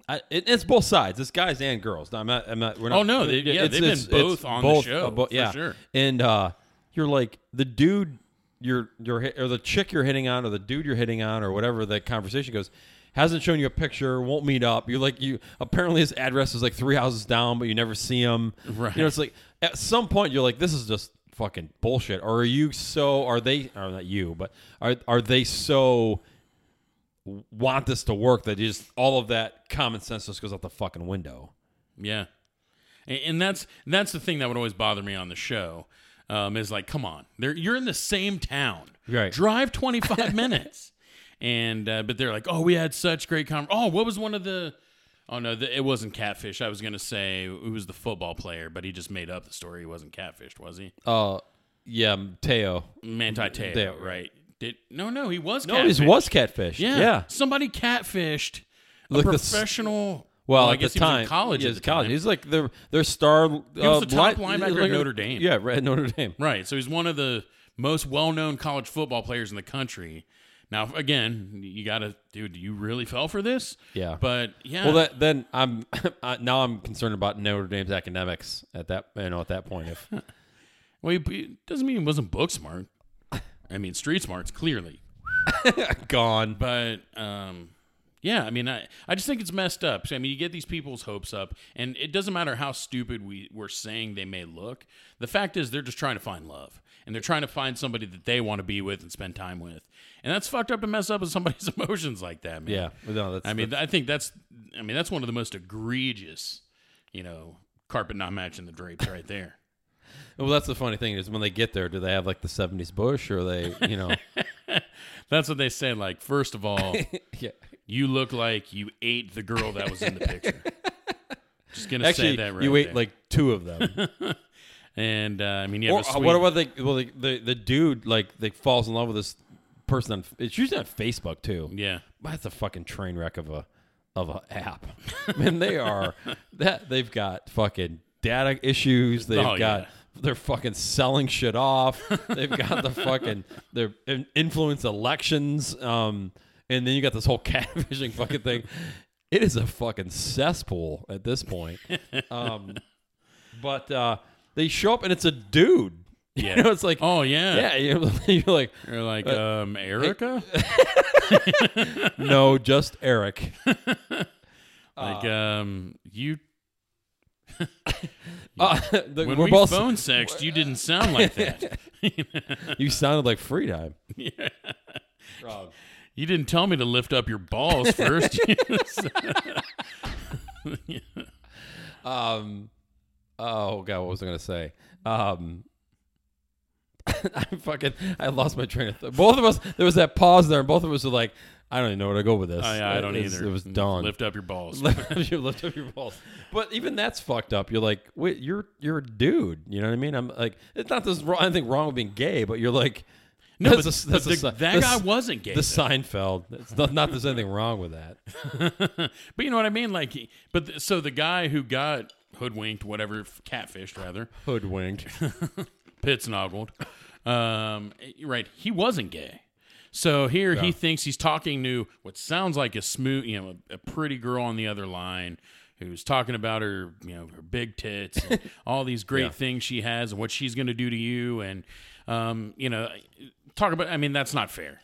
I, it, it's both sides. It's guys and girls. I'm not. I'm not. We're not Oh, no, they- yeah, it's- they've been both on the show, uh, bo- for yeah, sure. And uh, you're like the dude you're you're hit- or the chick you're hitting on or the dude you're hitting on or whatever the conversation goes hasn't shown you a picture won't meet up. You're like you apparently his address is like three houses down but you never see him. Right. you know it's like at some point you're like this is just fucking bullshit. Or are you so are they or not you but are are they so want this to work that just all of that common sense just goes out the fucking window? Yeah, and, and that's that's the thing that would always bother me on the show. Um, is like, come on, you're in the same town, Right. Drive 25 minutes, and uh, but they're like, oh, we had such great con. Oh, what was one of the? Oh no, the, it wasn't catfish. I was gonna say it was the football player, but he just made up the story. He wasn't catfished, was he? uh yeah Teo Manti Teo, Teo, right? Did no, no, he was. no catfished. he was catfish Yeah, yeah Somebody catfished a Like the s- professional. Well, I at guess the he was time, in college. Yeah, at the college. time. He's like their their star. He was the top linebacker at Notre Dame. Yeah, right at Notre Dame. Right. So he's one of the most well-known college football players in the country. Now, again, you got to, dude. You really fell for this. Yeah. But yeah. Well, that, then I'm I, now I'm concerned about Notre Dame's academics at that you know at that point. If well, he doesn't mean he wasn't book smart. I mean, street smarts clearly. gone, But um, yeah, I mean, I, I just think it's messed up. So, I mean, you get these people's hopes up, and it doesn't matter how stupid we, we're saying they may look. The fact is, they're just trying to find love, and they're trying to find somebody that they want to be with and spend time with. And that's fucked up to mess up with somebody's emotions like that, man. yeah, no, that's I mean, I think that's, I mean, that's one of the most egregious, you know, carpet not matching the drapes right there. well, that's the funny thing is when they get there, do they have like the '70s bush or they you know That's what they say. Like, first of all, yeah. You look like you ate the girl that was in the picture. Just gonna Actually, say that right you ate there. like two of them. and uh, I mean, you or have a uh, sweet. what about the Well, the, the the dude like they falls in love with this person on. It's usually on Facebook too. yeah, That's a fucking train wreck of a of a app. Man, they are that they've got fucking data issues. They've Oh, got yeah. they're fucking selling shit off. They've got the fucking they're influence elections. Um, and then you got this whole catfishing fucking thing. It is a fucking cesspool at this point. Um, but uh, they show up and it's a dude. Yeah. You know, it's like Oh yeah. yeah, you're, you're like You're like um Erica. no, just Eric. like um you Uh, the- when we're we both phone sexed, you didn't sound like that. you sounded like free time. Yeah. Wrong. You didn't tell me to lift up your balls first. Um, oh god, what was I gonna say? Um, I fucking I lost my train of thought. Both of us, there was that pause there, and both of us were like, I don't even know where to go with this. I, I don't It was- either. It was dawn. Lift up your balls. lift up your balls. But even that's fucked up. You're like, wait, you're you're a dude. You know what I mean? I'm like, it's not this wrong, anything wrong with being gay, but you're like, No, but, a- that's a the- si- that that's- guy wasn't gay. the though. Seinfeld. It's not, not there's anything wrong with that. but you know what I mean? Like, he- but th- so the guy who got hoodwinked, whatever, catfished rather, Hoodwinked. pits noggled. Um, right, he wasn't gay. So here he thinks he's talking to what sounds like a smooth, you know, a, a pretty girl on the other line who's talking about her, you know, her big tits, and all these great Yeah. things she has, and what she's going to do to you, and um, you know, talk about. I mean, that's not fair.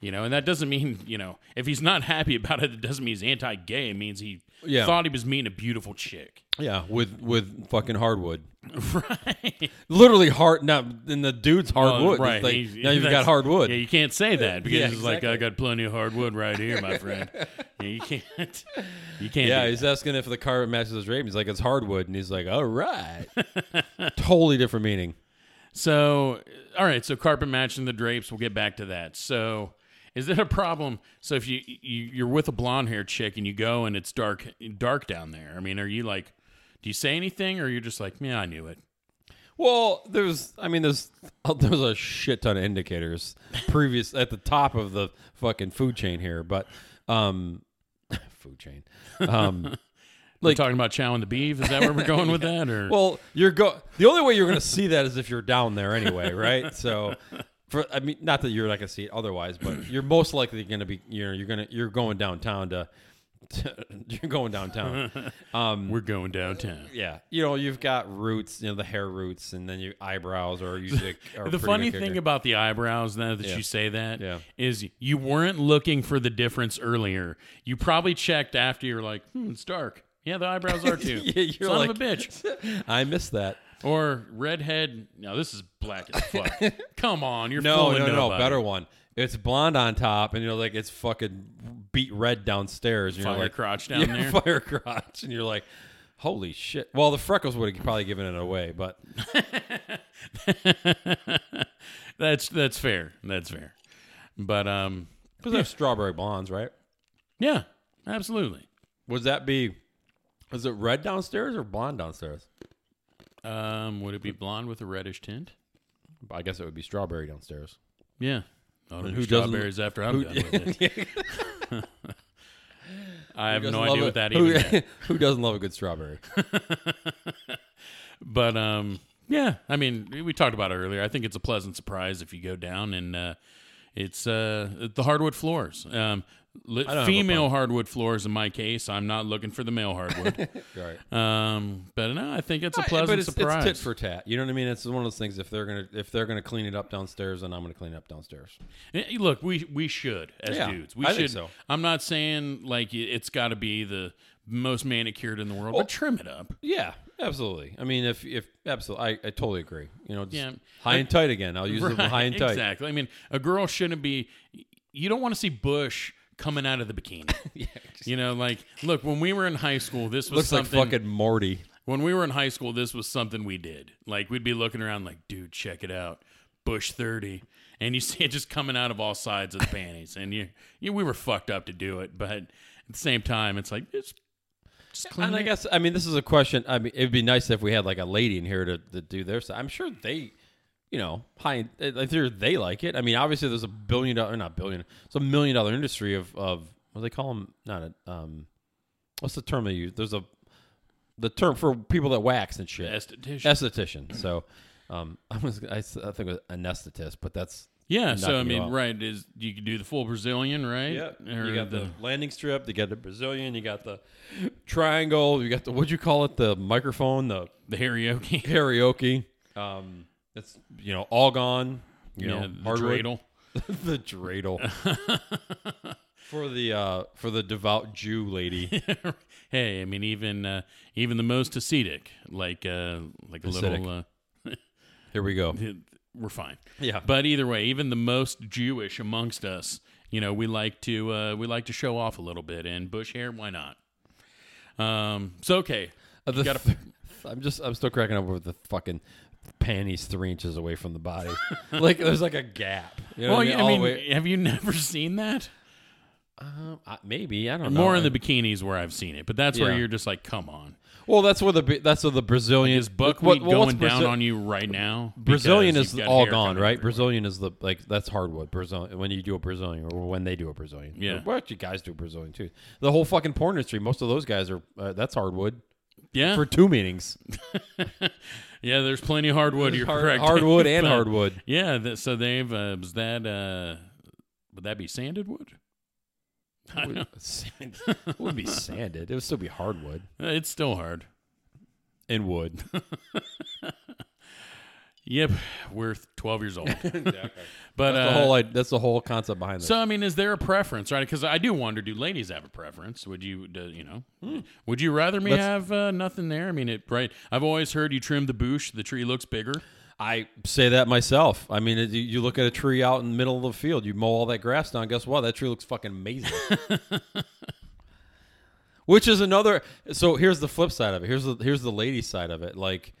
You know, and that doesn't mean, you know, if he's not happy about it, it doesn't mean he's anti gay. It means he Yeah. thought he was meeting a beautiful chick. Yeah, with with fucking hardwood. right. Literally hard. Now, in the dude's hardwood. It's like, He's- now you've got hardwood. Yeah, you can't say that because Yeah, it's like I got plenty of hardwood right here, my friend. yeah, you can't. You can't. Yeah, he's asking if the carpet matches his rape. He's like, it's hardwood, and he's like, all right. totally different meaning. So, all right. So, carpet matching the drapes. We'll get back to that. So, is it a problem? So, if you, you you're with a blonde haired chick and you go and it's dark dark down there, I mean, are you like, do you say anything or you're just like, yeah, I knew it. Well, there's, I mean, there's, there's a shit ton of indicators previous at the top of the fucking food chain here, but, um, food chain. Um, Like talking about chowing the beef. Is that where we're going with that? Or well, you're go. The only way you're going to see that is if you're down there anyway, right? So, for I mean, not that you're not going to see it otherwise, but you're most likely going to be. You know, you're gonna you're going downtown to. you're going downtown. Um, we're going downtown. yeah, you know, you've got roots, you know, the hair roots, and then your eyebrows are usually. Are the funny thing about the eyebrows now that Yeah. you say that is Yeah. you weren't looking for the difference earlier. You probably checked after you're like, hmm, it's dark. Yeah, the eyebrows are too. Yeah, you're Son like- of a bitch. I missed that. Or redhead. No, this is black as fuck. Come on, you're No, fooling no, no, nobody. better one. It's blonde on top, and you're like, it's fucking beat red downstairs. And Fire you're like, crotch down yeah, there. fire crotch, and you're like, holy shit. Well, the freckles would have probably given it away, but That's that's fair. That's fair. But um, because they're strawberry blondes, right? yeah, absolutely. Would that be? Was it red downstairs or blonde downstairs? Um, would it be blonde with a reddish tint? I guess it would be strawberry downstairs. Yeah. Oh, who strawberries after I'm Who, done with it. I have no idea what that who, even who doesn't love a good strawberry? But um, yeah, I mean, we talked about it earlier. I think it's a pleasant surprise if you go down and uh, it's uh, the hardwood floors. Um, li- I don't have a female hardwood floors in my case. I'm not looking for the male hardwood. right. um, but no, I think it's a pleasant but it's, surprise. it's tit for tat. You know what I mean? It's one of those things. If they're gonna if they're gonna clean it up downstairs, then I'm gonna clean it up downstairs. Eh, Look, we we should as Yeah, dudes. We I should. think so. I'm not saying like it- it's got to be the most manicured in the world, but trim it up. Yeah, absolutely. I mean, if if absolutely, I, I totally agree. You know, just Yeah. high and tight again. I'll use the Right, high and tight. Exactly. I mean, a girl shouldn't be. You don't want to see bush coming out of the bikini. Yeah, You know, like look, when we were in high school, this was something looks like fucking Morty. when we were in high school, this was something we did. Like we'd be looking around, like, dude, check it out, Bush thirty, and you see it just coming out of all sides of the panties, and you, you, we were fucked up to do it, but at the same time, it's like it's just clean And I guess I mean this is a question. I mean, it'd be nice if we had like a lady in here to, to do their side. I'm sure they, you know, high. I think they like it. I mean, obviously there's a billion dollar, not billion, it's a million dollar industry of of what do they call them? Not a um, what's the term they use? There's a the term for people that wax and shit. esthetician. esthetician. So, Um, I was I, I think it was anesthetist, but that's Yeah, so I mean, off. right? Is you can do the full Brazilian, right? Or you got the, landing strip, you got the Brazilian, you got the triangle, you got the what'd you call it? The microphone, the the karaoke. karaoke. Um, it's you know all gone. You yeah, know the hardwood. dreidel. the dreidel for the uh for the devout Jew lady. hey, I mean, even uh, even the most ascetic, like uh, like a little, uh, Here we go. we're fine. Yeah, But either way, even the most Jewish amongst us, you know, we like to uh, we like to show off a little bit, and bush hair, why not? Um, so okay, Uh, the gotta- th- I'm just I'm still cracking up with the fucking panties three inches away from the body. like there's like a gap. You know well, what yeah, All I mean, way- have you never seen that? Um, I- maybe I don't know. More in the bikinis where I've seen it, but that's where you're just like, come on, well, that's where the that's where the Brazilian is buckwheat going down on you right now? Brazilian is all gone, right? everywhere. Brazilian is the like that's hardwood. Brazilian when you do a Brazilian or when they do a Brazilian. Yeah. well, actually, guys do Brazilian too. The whole fucking porn industry. Most of those guys are uh, that's hardwood Yeah, for two meetings. yeah. There's plenty of hardwood. You're Hard- correct. hardwood and But- hardwood. Yeah. That, so they've uh, was that uh, would that be sanded wood? I don't know. Sand- it wouldn't be sanded. It would still be hardwood It's still hard. and wood. Yep, we're 12 years old. But That's uh, the whole. That's the whole concept behind this. So I mean, is there a preference, right? Because I do wonder, do ladies have a preference? Would you, do, you know, would you rather me Let's- have uh, nothing there? I mean, it right. I've always heard you trim the bush, the tree looks bigger. I say that myself. I mean, it, you- you look at a tree out in the middle of the field, you mow all that grass down. Guess what? That tree looks fucking amazing. Which is another. So here's the flip side of it. Here's the here's the lady side of it. Like,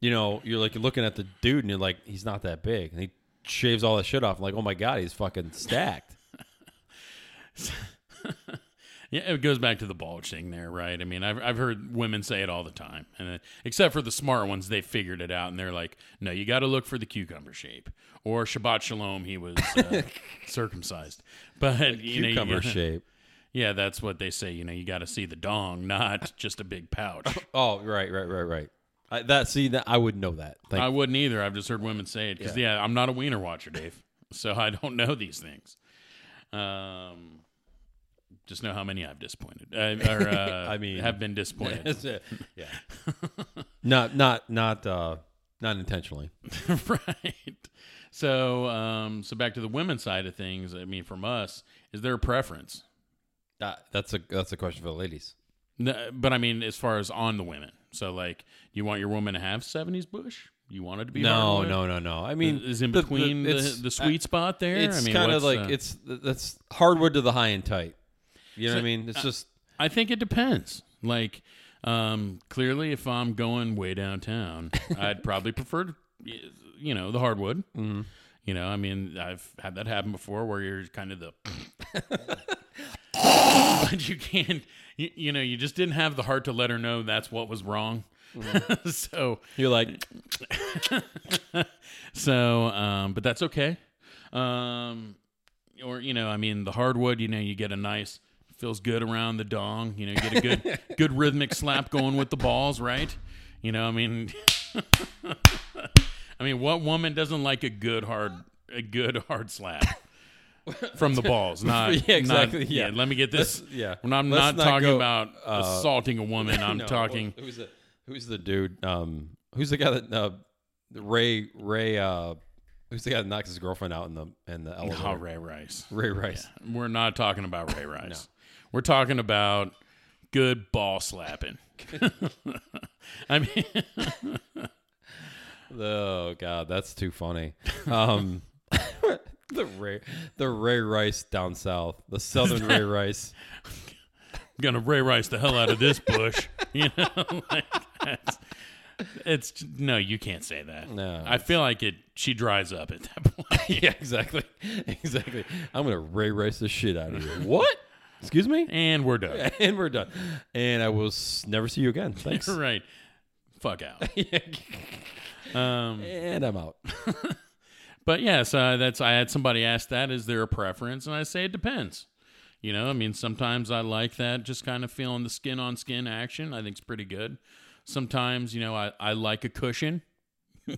you know, you're like you're looking at the dude and you're like, he's not that big, and he shaves all that shit off. I'm like, oh my god, he's fucking stacked. Yeah, it goes back to the bulge thing there, right? I mean, I've I've heard women say it all the time, and uh, except for the smart ones, they figured it out, and they're like, no, you got to look for the cucumber shape, or Shabbat Shalom, he was uh, circumcised, but you know, you Cucumber gotta- shape. Yeah, that's what they say. You know, you got to see the dong, not just a big pouch. Oh, right, right, right, right. I, that see that I wouldn't know that. Thank I wouldn't either. I've just heard women say it because yeah. I'm not a wiener watcher, Dave, so I don't know these things. Um, just know how many I've disappointed, uh, or uh, I mean- have been disappointed. Yeah. not not not uh not intentionally. right. So, um, so back to the women's side of things. I mean, from us, is there a preference? Uh, that's a that's a question for the ladies. No, but I mean, as far as on the women. So, like, you want your woman to have '70s bush? You want it to be No, hardwood? no, no, no. I mean, is in the- between the, it's- the, sweet spot there. It's I mean, kind of like uh, it's that's hardwood to the high and tight. You know So, what I mean? It's just I think it depends. Like, um, clearly, if I'm going way downtown, I'd probably prefer, you know, the hardwood. Mm-hmm. You know, I mean, I've had that happen before, where you're kind of the, but you can't. You, you know, you just didn't have the heart to let her know that's what was wrong. Mm-hmm. so, you're like so, um, but that's okay. Um, or you know, I mean, the hardwood. You know, you get a nice feels good around the dong. You know, you get a good good rhythmic slap going with the balls, right? You know, I mean, I mean, what woman doesn't like a good hard a good hard slap? From the balls, not Yeah, exactly, not- yeah. Let me get this. Let's- yeah. when I'm Let's not, talking go, about uh, assaulting a woman. I'm No, talking. Who's the who's the dude? Um, who's the guy that uh, Ray Ray? Uh, who's the guy that knocks his girlfriend out in the in the elevator? Ray Rice. Ray Rice. We're not talking about Ray Rice. We're talking about good ball slapping. I mean, Oh God, that's too funny. Um, the Ray the Ray Rice down south, the Southern Ray Rice. I'm gonna Ray Rice the hell out of this bush. You know, like, that's, it's no, you can't say that. No, I feel like it. She dries up at that point. yeah, exactly, exactly. I'm gonna Ray Rice the shit out of you. What? Excuse me. and we're done. And we're done. And I will s- never see you again. Thanks. right. Fuck out. Um, and I'm out. But yes, uh, that's I had somebody ask that. Is there a preference? And I say it depends. You know, I mean, sometimes I like that, just kind of feeling the skin on skin action. I think it's pretty good. Sometimes, you know, I, I like a cushion.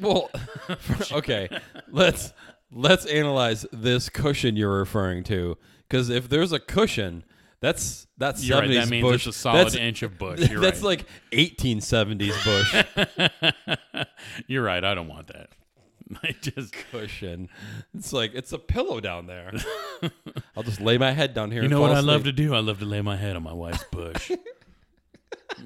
Well, okay. Let's let's analyze this cushion you're referring to because if there's a cushion, that's that's You're right. That means bush. it's a solid that's, inch of bush. You're that's right. like 1870s bush You're right. I don't want that. I just, cushion. It's like it's a pillow down there. I'll just lay my head down here. you and know what I love to do? I love to lay my head on my wife's bush.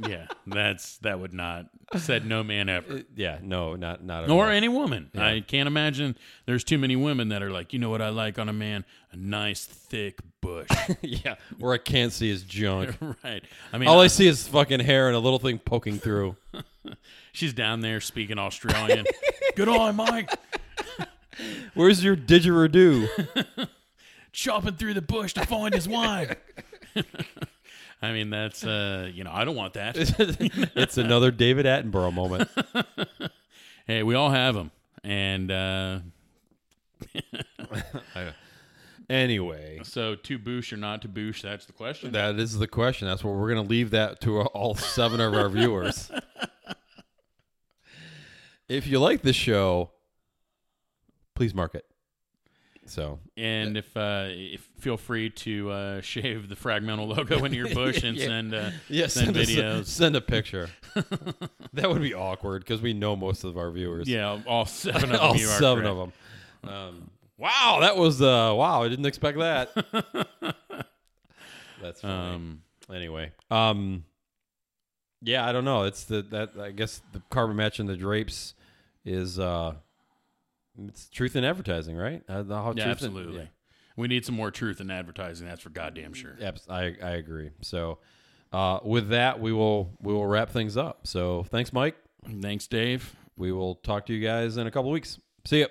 yeah, that's that would not said no man ever. Uh, yeah, no, not not at Or all. any woman. I can't imagine there's too many women that are like, you know what I like on a man? A nice thick bush. yeah, or I can't see his junk. right. I mean, All I see is fucking hair and a little thing poking through. she's down there speaking Australian. Good on, Mike. Where's your didgeridoo? Chopping through the bush to find his wife. I mean, that's uh, you know, I don't want that. it's another David Attenborough moment. hey, we all have them, and uh, Anyway, so to boosh or not to boosh, that's the question. that is the question. That's what we're going to leave that to all seven of our viewers. if you like this show, please mark it. So, And if uh, if feel free to uh, shave the fragmental logo into your bush and Yeah. send uh, yeah, send send, us a- videos. send a picture. that would be awkward because we know most of our viewers. Yeah, all seven of all them. Are seven correct. of them. Um, wow, that was uh, wow. I didn't expect that. That's funny. Um, anyway, um, yeah, I don't know. It's the that I guess the carbon match and the drapes is uh, it's truth in advertising, right? Uh, the- how yeah, truth in- absolutely. We need some more truth in advertising. That's for goddamn sure. yeah, abs- I I agree. So, uh, with that, we will we will wrap things up. So, thanks, Mike. Thanks, Dave. We will talk to you guys in a couple weeks. See ya.